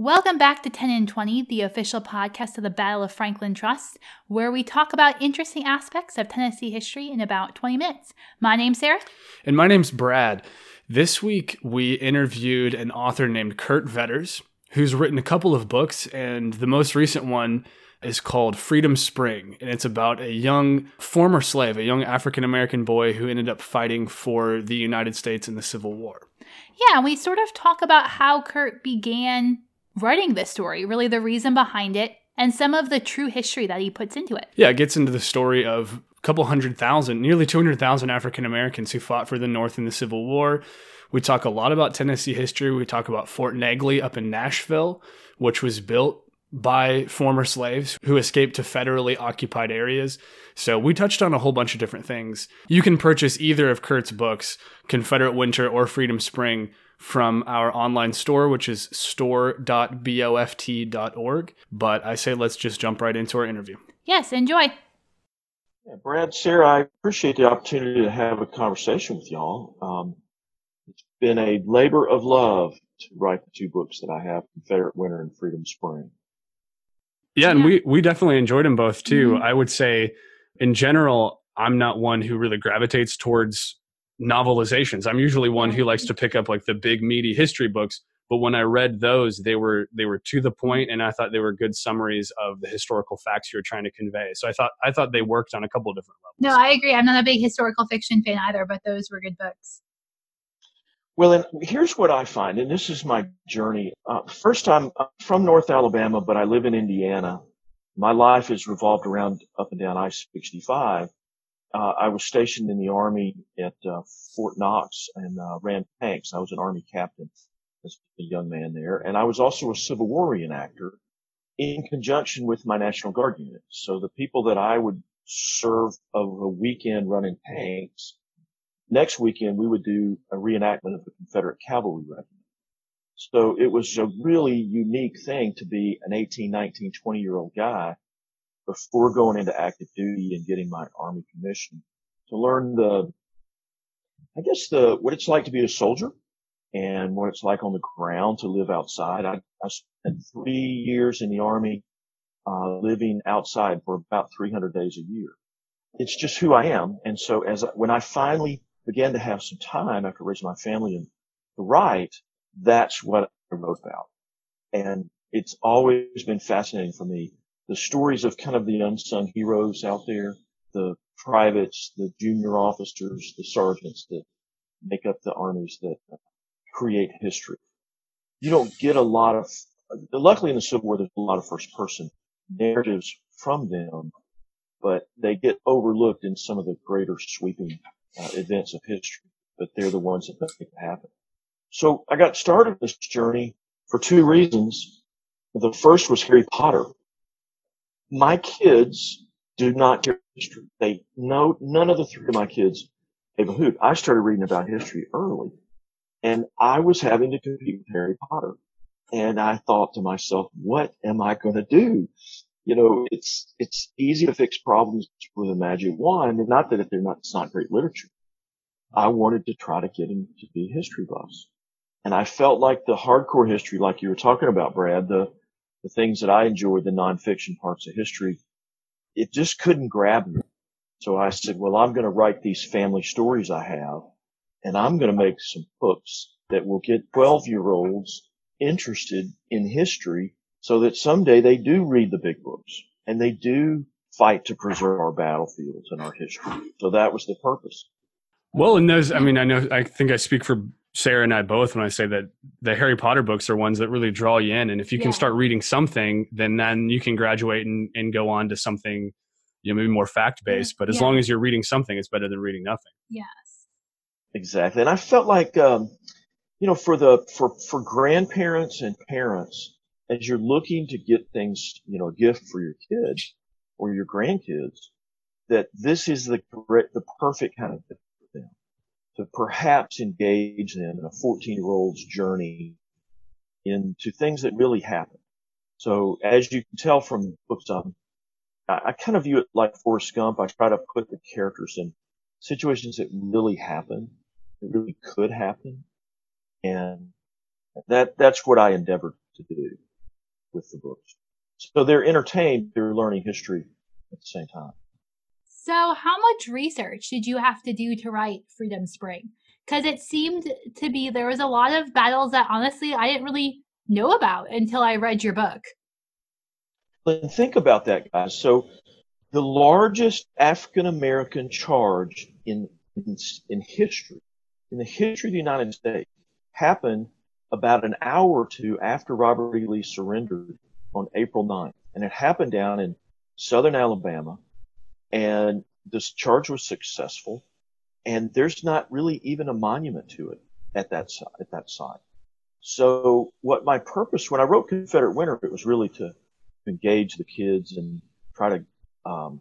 Welcome back to 10 and 20, the official podcast of the Battle of Franklin Trust, where we talk about interesting aspects of Tennessee history in about 20 minutes. My name's Sarah. And my name's Brad. This week, we interviewed an author named Kurt Vetters, who's written a couple of books, and the most recent one is called Freedom Spring, and it's about a young former slave, a young African American boy who ended up fighting for the United States in the Civil War. Yeah, we sort of talk about how Kurt began writing this story, really the reason behind it, and some of the true history that he puts into it. Yeah, it gets into the story of a couple hundred thousand, nearly 200,000 African Americans who fought for the North in the Civil War. We talk a lot about Tennessee history. We talk about Fort Negley up in Nashville, which was built by former slaves who escaped to federally occupied areas. So we touched on a whole bunch of different things. You can purchase either of Kurt's books, Confederate Winter or Freedom Spring, from our online store, which is store.boft.org. But I say let's just jump right into our interview. Yes, enjoy. Yeah, Brad, Sarah, I appreciate the opportunity to have a conversation with y'all. Um, it's been a labor of love to write the two books that I have, Confederate Winter and Freedom Spring. Yeah, and we we definitely enjoyed them both too. Mm-hmm. I would say, in general, I'm not one who really gravitates towards novelizations. I'm usually one who likes to pick up like the big meaty history books. But when I read those, they were they were to the point, and I thought they were good summaries of the historical facts you're trying to convey. So I thought I thought they worked on a couple different levels. No, I agree. I'm not a big historical fiction fan either, but those were good books. Well, and here's what I find, and this is my journey. Uh, first, I'm from North Alabama, but I live in Indiana. My life has revolved around up and down I-65 uh, I was stationed in the Army at uh, Fort Knox and uh, ran tanks. I was an Army captain as a young man there. And I was also a Civil War reenactor in conjunction with my National Guard unit. So the people that I would serve of a weekend running tanks, next weekend we would do a reenactment of the Confederate Cavalry Regiment. So it was a really unique thing to be an 18, 19, 20 year old guy before going into active duty and getting my army commission to learn the, I guess the, what it's like to be a soldier and what it's like on the ground to live outside. I, I spent three years in the army, uh, living outside for about 300 days a year. It's just who I am. And so as I, when I finally began to have some time after raising my family and to write, that's what I wrote about. And it's always been fascinating for me the stories of kind of the unsung heroes out there, the privates, the junior officers, the sergeants that make up the armies that create history. You don't get a lot of, luckily in the Civil War, there's a lot of first person narratives from them, but they get overlooked in some of the greater sweeping uh, events of history, but they're the ones that make it happen. So I got started this journey for two reasons. The first was Harry Potter my kids do not care history. They know none of the three of my kids gave a hoot. I started reading about history early and I was having to compete with Harry Potter. And I thought to myself, what am I going to do? You know, it's, it's easy to fix problems with a magic wand and not that if they're not, it's not great literature. I wanted to try to get him to be history buffs. And I felt like the hardcore history, like you were talking about, Brad, the, the things that I enjoyed, the nonfiction parts of history, it just couldn't grab me. So I said, well, I'm going to write these family stories I have and I'm going to make some books that will get 12 year olds interested in history so that someday they do read the big books and they do fight to preserve our battlefields and our history. So that was the purpose. Well, and those, I mean, I know, I think I speak for Sarah and I both when I say that the Harry Potter books are ones that really draw you in. And if you yeah. can start reading something, then then you can graduate and, and go on to something, you know, maybe more fact based. But as yeah. long as you're reading something, it's better than reading nothing. Yes. Exactly. And I felt like, um, you know, for the, for, for grandparents and parents, as you're looking to get things, you know, a gift for your kids or your grandkids, that this is the, great the perfect kind of gift to perhaps engage them in a 14 year old's journey into things that really happen. So as you can tell from books, um, I, I kind of view it like Forrest Gump. I try to put the characters in situations that really happen, that really could happen. And that, that's what I endeavored to do. with the books. So they're entertained, they're learning history at the same time. So, how much research did you have to do to write Freedom Spring? Because it seemed to be there was a lot of battles that honestly I didn't really know about until I read your book. And think about that, guys. So, the largest African American charge in, in, in history, in the history of the United States, happened about an hour or two after Robert E. Lee surrendered on April 9th. And it happened down in southern Alabama. And this charge was successful. And there's not really even a monument to it at that, at that site. So what my purpose when I wrote Confederate Winter, it was really to engage the kids and try to um,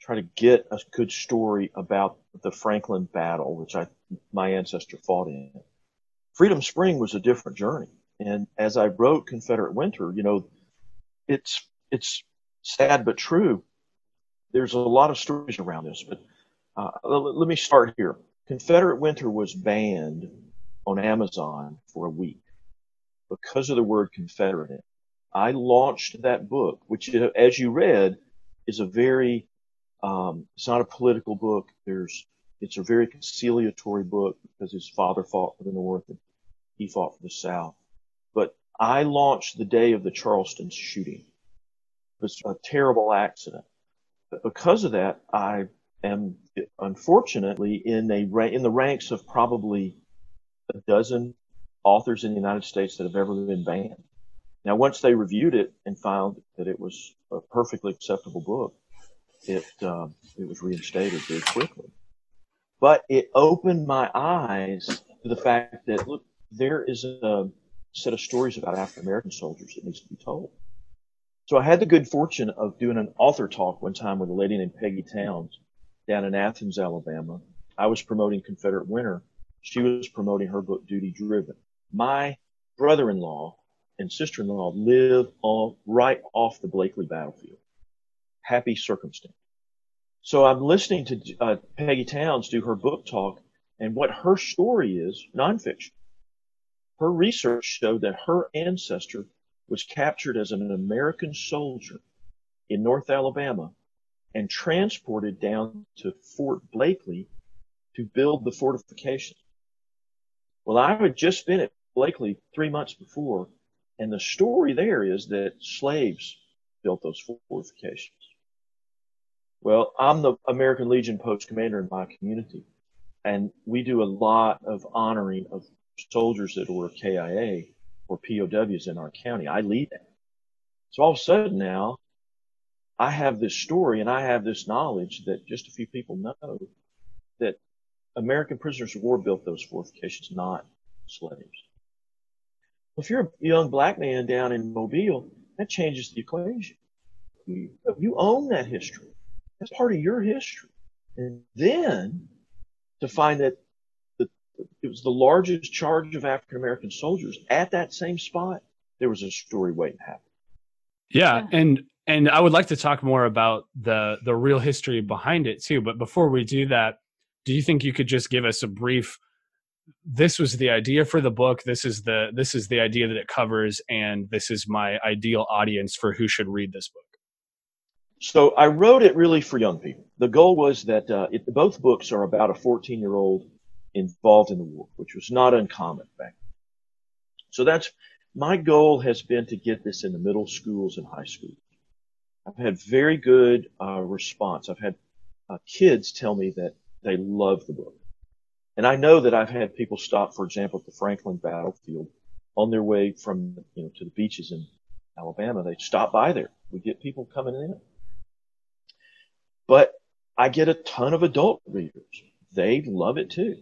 try to get a good story about the Franklin battle, which I my ancestor fought in. Freedom Spring was a different journey, and as I wrote Confederate Winter, you know, it's it's sad but true. There's a lot of stories around this, but uh, let, let me start here. Confederate Winter was banned on Amazon for a week because of the word Confederate. I launched that book, which, as you read, is a very, um, it's not a political book. There's, it's a very conciliatory book because his father fought for the North and he fought for the South. But I launched the day of the Charleston shooting. It was a terrible accident. Because of that, I am unfortunately in a in the ranks of probably a dozen authors in the United States that have ever been banned. Now, once they reviewed it and found that it was a perfectly acceptable book, it um, it was reinstated very quickly. But it opened my eyes to the fact that look, there is a set of stories about African American soldiers that needs to be told. So I had the good fortune of doing an author talk one time with a lady named Peggy Towns down in Athens, Alabama. I was promoting Confederate Winter. She was promoting her book Duty Driven. My brother-in-law and sister-in-law live on, right off the Blakely battlefield. Happy circumstance. So I'm listening to uh, Peggy Towns do her book talk, and what her story is nonfiction. Her research showed that her ancestor was captured as an American soldier in North Alabama and transported down to Fort Blakely to build the fortifications. Well, I had just been at Blakely three months before and the story there is that slaves built those fortifications. Well, I'm the American Legion post commander in my community, and we do a lot of honoring of soldiers that were KIA or POWs in our county. I lead that. So all of a sudden now, I have this story and I have this knowledge that just a few people know that American prisoners of war built those fortifications, not slaves. If you're a young black man down in Mobile, that changes the equation. You, own that history. That's part of your history. And then to find that it was the largest charge of African American soldiers at that same spot, there was a story waiting to happen. Yeah, and and I would like to talk more about the the real history behind it too. But before we do that, do you think you could just give us a brief this was the idea for the book this is the this is the idea that it covers and this is my ideal audience for who should read this book so i wrote it really for young people the goal was that uh, it, both books are about a 14 year old involved in the war which was not uncommon back then. so that's my goal has been to get this in the middle schools and high schools i've had very good uh, response i've had uh, kids tell me that they love the book and I know that I've had people stop, for example, at the Franklin battlefield on their way from, you know, to the beaches in Alabama. They stop by there. We get people coming in. But I get a ton of adult readers. They love it too.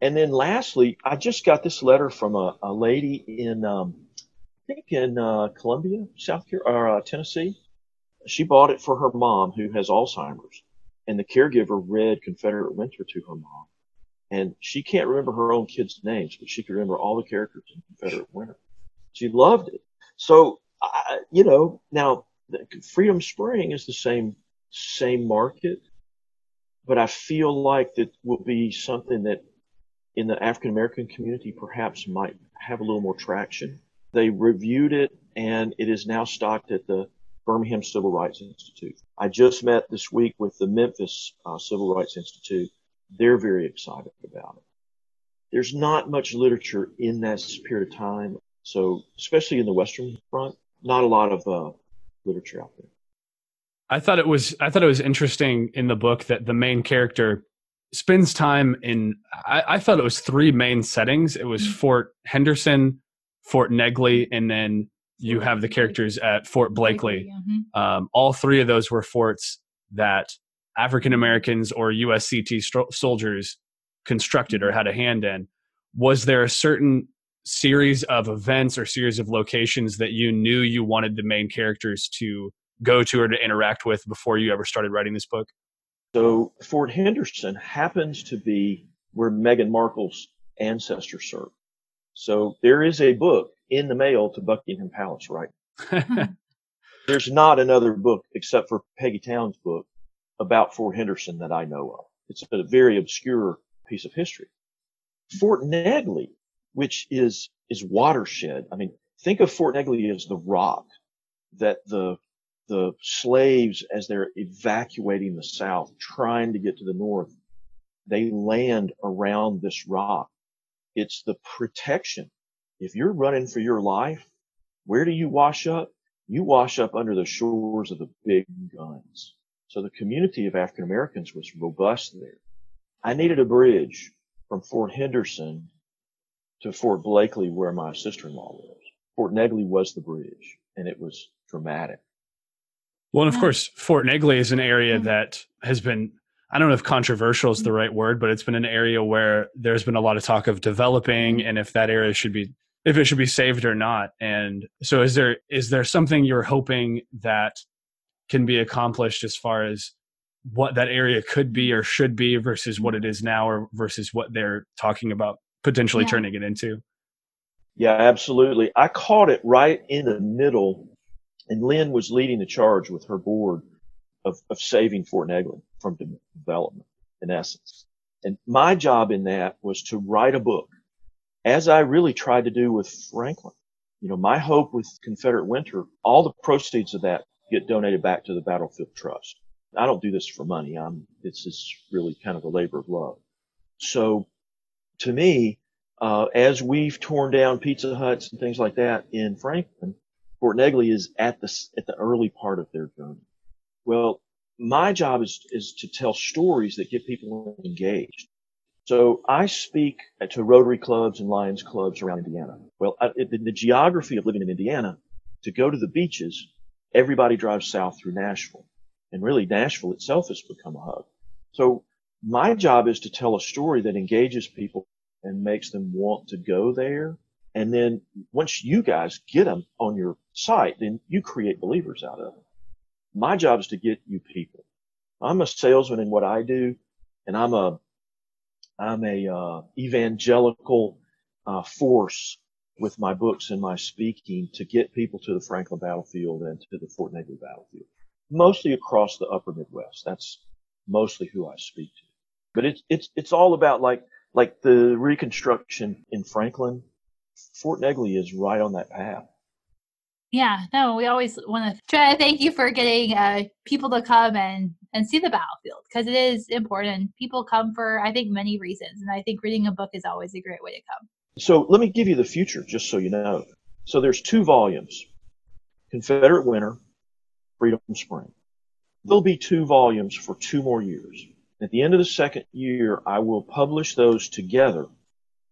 And then lastly, I just got this letter from a, a lady in, um, I think in uh, Columbia, South Carolina, or uh, Tennessee. She bought it for her mom who has Alzheimer's. And the caregiver read Confederate Winter to her mom and she can't remember her own kids' names, but she could remember all the characters in Confederate Winter. She loved it. So, I, you know, now Freedom Spring is the same same market, but I feel like that will be something that in the African American community perhaps might have a little more traction. They reviewed it and it is now stocked at the Birmingham Civil Rights Institute. I just met this week with the Memphis uh, Civil Rights Institute. They're very excited about it. There's not much literature in that period of time. So, especially in the Western Front, not a lot of uh, literature out there. I thought it was I thought it was interesting in the book that the main character spends time in I, I thought it was three main settings. It was mm-hmm. Fort Henderson, Fort Negley, and then you have the characters at Fort Blakely. Mm-hmm. Um, all three of those were forts that African Americans or USCT st- soldiers constructed or had a hand in. Was there a certain series of events or series of locations that you knew you wanted the main characters to go to or to interact with before you ever started writing this book? So Fort Henderson happens to be where Meghan Markle's ancestors served. So there is a book in the mail to Buckingham Palace, right? There's not another book except for Peggy Towns' book about Fort Henderson that I know of. It's a very obscure piece of history. Fort Negley, which is, is watershed. I mean, think of Fort Negley as the rock that the, the slaves, as they're evacuating the South, trying to get to the North, they land around this rock. It's the protection if you're running for your life, where do you wash up? You wash up under the shores of the big guns. So the community of African Americans was robust there. I needed a bridge from Fort Henderson to Fort Blakely where my sister-in-law lives. Fort Negley was the bridge and it was dramatic. Well, and of course, Fort Negley is an area mm-hmm. that has been, I don't know if controversial is the mm-hmm. right word, but it's been an area where there's been a lot of talk of developing mm-hmm. and if that area should be if it should be saved or not. And so is there is there something you're hoping that can be accomplished as far as what that area could be or should be versus what it is now or versus what they're talking about potentially yeah. turning it into? Yeah, absolutely. I caught it right in the middle and Lynn was leading the charge with her board of, of saving Fort Negley from development in essence. And my job in that was to write a book as I really tried to do with Franklin. You know, my hope with Confederate Winter, all the proceeds of that get donated back to the Battlefield Trust. I don't do this for money. I'm, it's just really kind of a labor of love. So to me, uh, as we've torn down Pizza Huts and things like that in Franklin, Fort Negley is at the, at the early part of their journey. Well, my job is, is to tell stories that get people engaged. So I speak to Rotary clubs and Lions clubs around Indiana. Well, I, the, the geography of living in Indiana, to go to the beaches, everybody drives south through Nashville. And really Nashville itself has become a hub. So my job is to tell a story that engages people and makes them want to go there. And then once you guys get them on your site, then you create believers out of them. My job is to get you people. I'm a salesman in what I do and I'm a I'm a uh, evangelical uh, force with my books and my speaking to get people to the Franklin battlefield and to the Fort Negley battlefield, mostly across the upper Midwest. That's mostly who I speak to. But it's, it's, it's all about like, like the reconstruction in Franklin. Fort Negley is right on that path. Yeah, no, we always want to try to thank you for getting uh, people to come and and see the battlefield because it is important. People come for I think many reasons, and I think reading a book is always a great way to come. So let me give you the future, just so you know. So there's two volumes: Confederate Winter, Freedom Spring. There'll be two volumes for two more years. At the end of the second year, I will publish those together.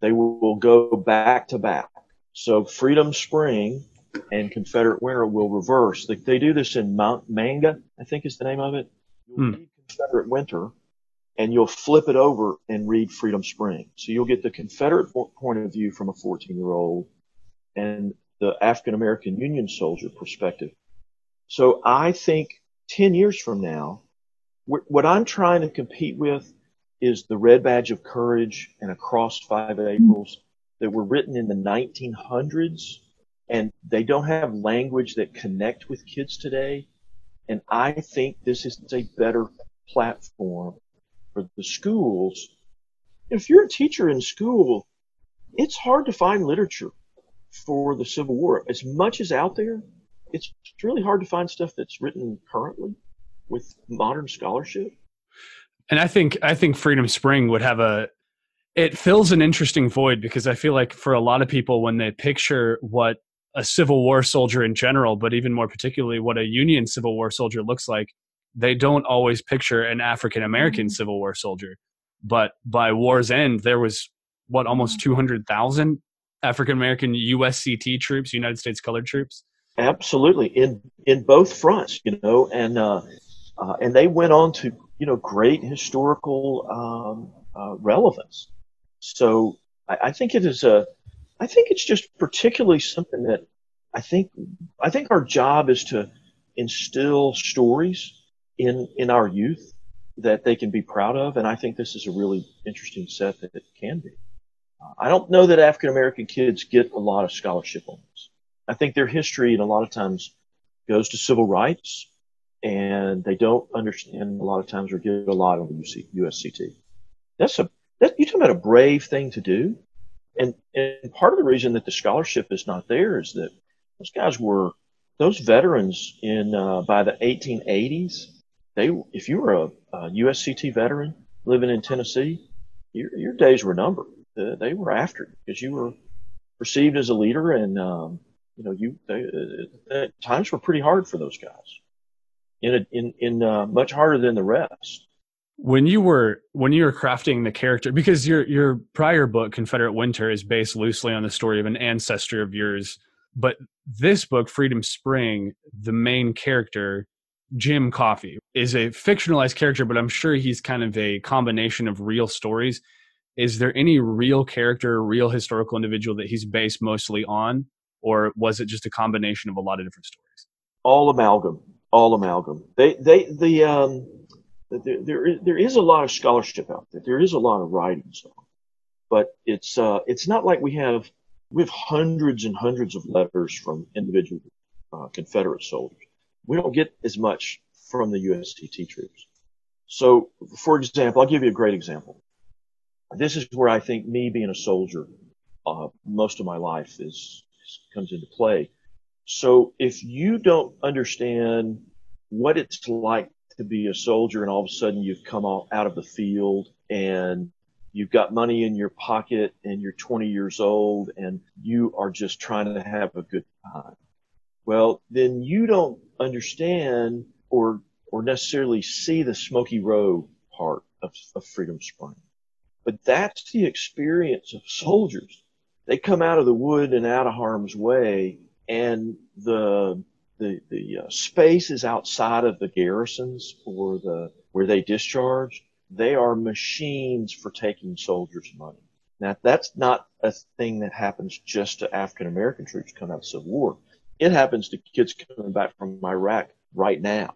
They will go back to back. So Freedom Spring and Confederate Winter will reverse. They, they do this in Mount Manga, I think is the name of it. You'll hmm. read Confederate Winter and you'll flip it over and read Freedom Spring. So you'll get the Confederate point of view from a 14 year old and the African American Union soldier perspective. So I think 10 years from now, what I'm trying to compete with is the Red Badge of Courage and Across Five Aprils that were written in the 1900s and they don't have language that connect with kids today. And I think this is a better platform for the schools. If you're a teacher in school, it's hard to find literature for the Civil War. As much as out there, it's really hard to find stuff that's written currently with modern scholarship. And I think I think Freedom Spring would have a it fills an interesting void because I feel like for a lot of people when they picture what a Civil War soldier in general, but even more particularly what a Union Civil War soldier looks like, they don't always picture an African American mm-hmm. Civil War soldier. But by war's end, there was what almost mm-hmm. 200,000 African American USCT troops, United States Colored Troops. Absolutely, in in both fronts, you know, and uh, uh, and they went on to you know great historical um, uh, relevance. So I, I think it is a, I think it's just particularly something that I think I think our job is to instill stories in in our youth that they can be proud of, and I think this is a really interesting set that it can be. I don't know that African American kids get a lot of scholarship on this. I think their history, and a lot of times, goes to civil rights, and they don't understand a lot of times or get a lot on the UC, USCT. That's a that, you talk about a brave thing to do, and and part of the reason that the scholarship is not there is that those guys were those veterans in uh, by the 1880s. They if you were a, a USCT veteran living in Tennessee, your your days were numbered. Uh, they were after you because you were perceived as a leader, and um, you know you they, uh, times were pretty hard for those guys. In a, in in uh, much harder than the rest. When you were when you were crafting the character because your your prior book confederate winter is based loosely on the story of an ancestor of yours but this book freedom spring the main character jim Coffee is a fictionalized character but i'm sure he's kind of a combination of real stories. Is there any real character real historical individual that he's based mostly on or was it just a combination of a lot of different stories? All amalgam all amalgam they they the um there, there, is, there is a lot of scholarship out there. There is a lot of writings, but it's uh, it's not like we have we have hundreds and hundreds of letters from individual uh, Confederate soldiers. We don't get as much from the USCT troops. So, for example, I'll give you a great example. This is where I think me being a soldier uh, most of my life is comes into play. So, if you don't understand what it's like to be a soldier and all of a sudden you've come out of the field and you've got money in your pocket and you're 20 years old and you are just trying to have a good time. Well, then you don't understand or, or necessarily see the Smoky Row part of, of Freedom Spring. But that's the experience of soldiers. They come out of the wood and out of harm's way and the the the uh, spaces outside of the garrisons or the where they discharge, they are machines for taking soldiers' money. Now that's not a thing that happens just to African American troops coming out of the Civil War. It happens to kids coming back from Iraq right now.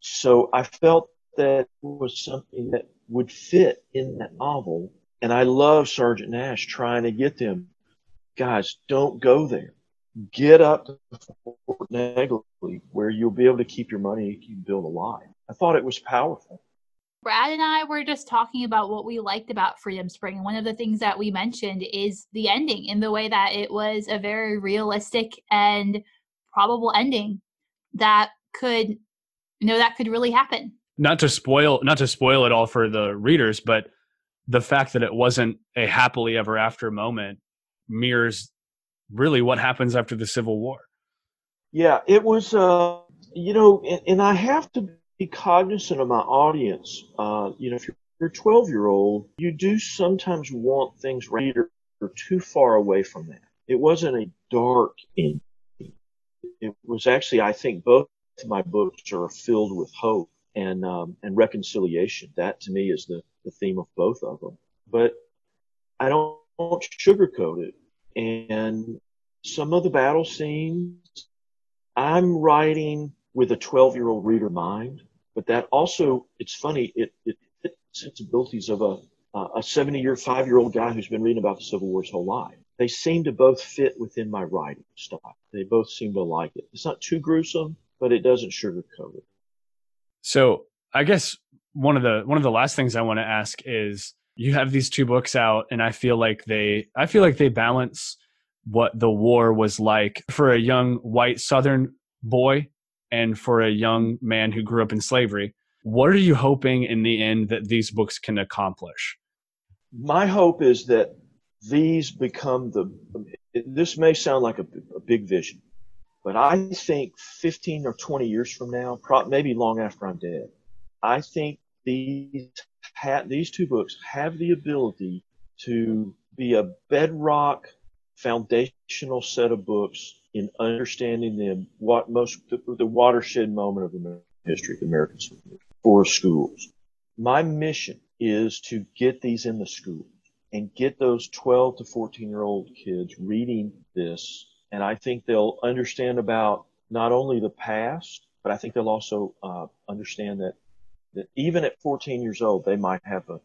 So I felt that was something that would fit in that novel. And I love Sergeant Nash trying to get them, guys, don't go there get up to Fort Negley where you'll be able to keep your money you can build a life. I thought it was powerful. Brad and I were just talking about what we liked about Freedom Spring. And one of the things that we mentioned is the ending in the way that it was a very realistic and probable ending that could, you know, that could really happen. Not to spoil, not to spoil it all for the readers, but the fact that it wasn't a happily ever after moment mirrors really what happens after the Civil War. Yeah, it was, uh, you know, and, and, I have to be cognizant of my audience. Uh, you know, if you're a 12 year old, you do sometimes want things right or, or too far away from that. It wasn't a dark ending. It was actually, I think, both my books are filled with hope and um, and reconciliation. That to me is the, the theme of both of them. But I don't, don't sugarcoat it and some of the battle scenes I'm writing with a 12 year old reader mind, but that also, it's funny, it, it fits sensibilities of a, a 70 year, five year old guy who's been reading about the Civil War his whole life. They seem to both fit within my writing style. They both seem to like it. It's not too gruesome, but it doesn't sugarcoat it. So I guess one of the one of the last things I want to ask is you have these two books out and i feel like they i feel like they balance what the war was like for a young white Southern boy and for a young man who grew up in slavery. What are you hoping in the end that these books can accomplish? My hope is that these become the, this may sound like a, a big vision, but I think 15 or 20 years from now, maybe long after I'm dead, I think these ha- these two books have the ability to be a bedrock foundational set of books in understanding the what most the, the watershed moment of American history, the American for schools. My mission is to get these in the schools and get those 12 to 14 year old kids reading this. And I think they'll understand about not only the past, but I think they'll also uh, understand that that even at 14 years old, they might have a,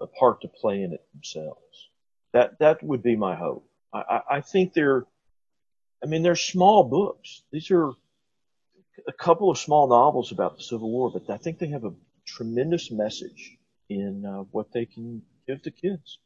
a part to play in it themselves. That that would be my hope. I, I, I think they're, I mean, they're small books. These are a couple of small novels about the Civil War, but I think they have a tremendous message in uh, what they can give to kids.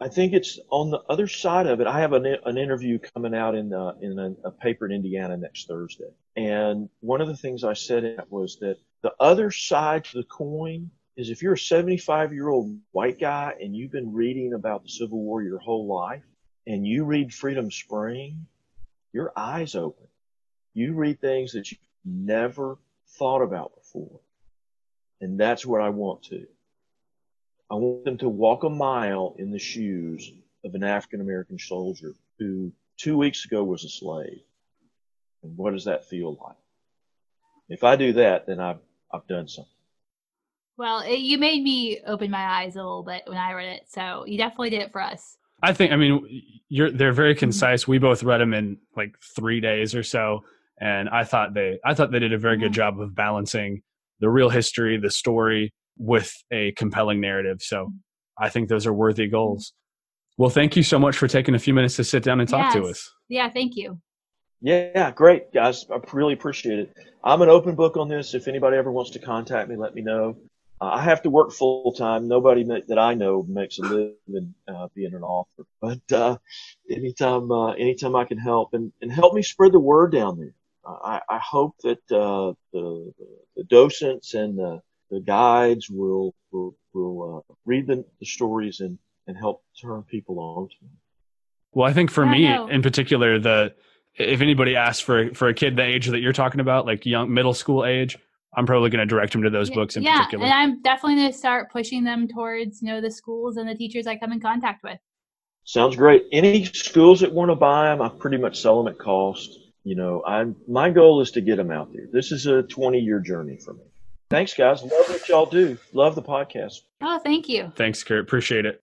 I think it's on the other side of it. I have an, an interview coming out in uh, in a, a, paper in Indiana next Thursday, and one of the things I said was that the other side to the coin is if you're a 75 year old white guy and you've been reading about the Civil War your whole life, and you read Freedom Spring, your eyes open. You read things that you've never thought about before, and that's what I want to. I want them to walk a mile in the shoes of an African American soldier who two weeks ago was a slave. And what does that feel like? If I do that, then I've, I've done something. Well, it, you made me open my eyes a little bit when I read it. So you definitely did it for us. I think, I mean, you're, they're very mm-hmm. concise. We both read them in like three days or so. And I thought they, I thought they did a very good mm-hmm. job of balancing the real history, the story, with a compelling narrative. So I think those are worthy goals. Well, thank you so much for taking a few minutes to sit down and talk yes. to us. Yeah, thank you. Yeah, great, guys. I really appreciate it. I'm an open book on this. If anybody ever wants to contact me, let me know. Uh, I have to work full time. Nobody that I know makes a living uh, being an author, but uh, anytime, uh, anytime I can help and, and help me spread the word down there. I, I hope that uh, the, the docents and the the guides will will, will uh, read the, the, stories and and help turn people on to them. Well, I think for me in particular, the if anybody asks for for a kid the age that you're talking about, like young middle school age, I'm probably going to direct them to those yeah, books in yeah, particular. and I'm definitely going to start pushing them towards you know the schools and the teachers I come in contact with. Sounds great. Any schools that want to buy them, I pretty much sell them at cost. You know, I my goal is to get them out there. This is a 20 year journey for me. Thanks, guys. Love what y'all do. Love the podcast. Oh, thank you. Thanks, Kurt. Appreciate it.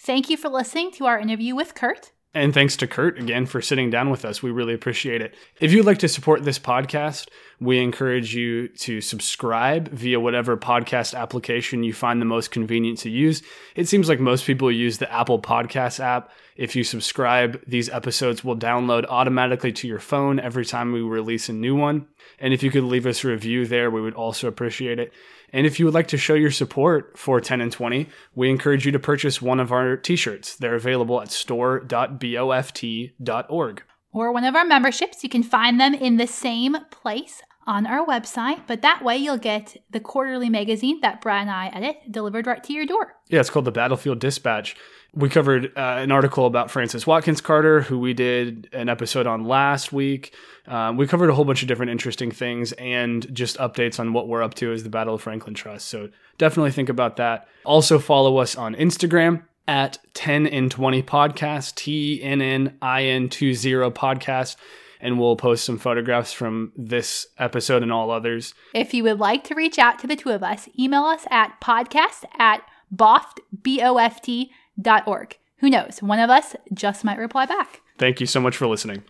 Thank you for listening to our interview with Kurt. And thanks to Kurt again for sitting down with us. We really appreciate it. If you'd like to support this podcast, we encourage you to subscribe via whatever podcast application you find the most convenient to use. It seems like most people use the Apple Podcast app. If you subscribe, these episodes will download automatically to your phone every time we release a new one. And if you could leave us a review there, we would also appreciate it. And if you would like to show your support for 10 and 20, we encourage you to purchase one of our t shirts. They're available at store.boft.org. Or one of our memberships. You can find them in the same place on our website, but that way you'll get the quarterly magazine that Brad and I edit delivered right to your door. Yeah, it's called the Battlefield Dispatch. We covered uh, an article about Francis Watkins Carter, who we did an episode on last week. Um, we covered a whole bunch of different interesting things and just updates on what we're up to as the Battle of Franklin Trust. So definitely think about that. Also, follow us on Instagram at 10 and 20 podcast, T N N I N 20 podcast and we'll post some photographs from this episode and all others. If you would like to reach out to the two of us, email us at podcast at boft, B-O-F-T dot org. Who knows? One of us just might reply back. Thank you so much for listening.